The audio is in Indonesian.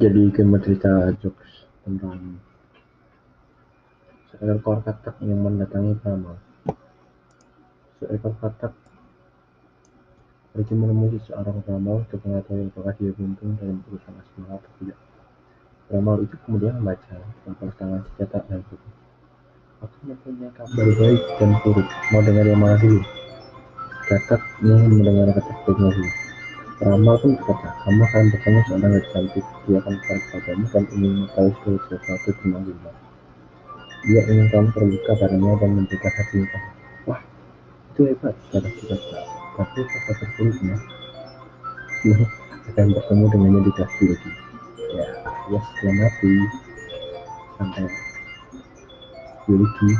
jadi game cerita jokes tentang seekor katak yang mendatangi peramal. Seekor katak pergi menemui seorang peramal untuk mengetahui apakah dia beruntung dalam urusan asmara atau tidak. Peramal itu kemudian membaca telapak tangan si katak dan berkata, Aku mempunyai kabar baik dan buruk. Mau dengar yang mana dulu? Katak ingin mendengar kabar baiknya. Peramal pun berkata, kamu akan bertemu seorang yang cantik. Dia akan berkata padamu dan ingin mengetahui segala sesuatu tentang dirimu. Dia ingin kamu terbuka padanya dan memberikan hatimu kamu. Wah, itu hebat, kata si katak. Tapi apa kabar buruknya? Kamu akan bertemu dengannya di kelas biologi. Ya, ya setelah mati. Sampai biologi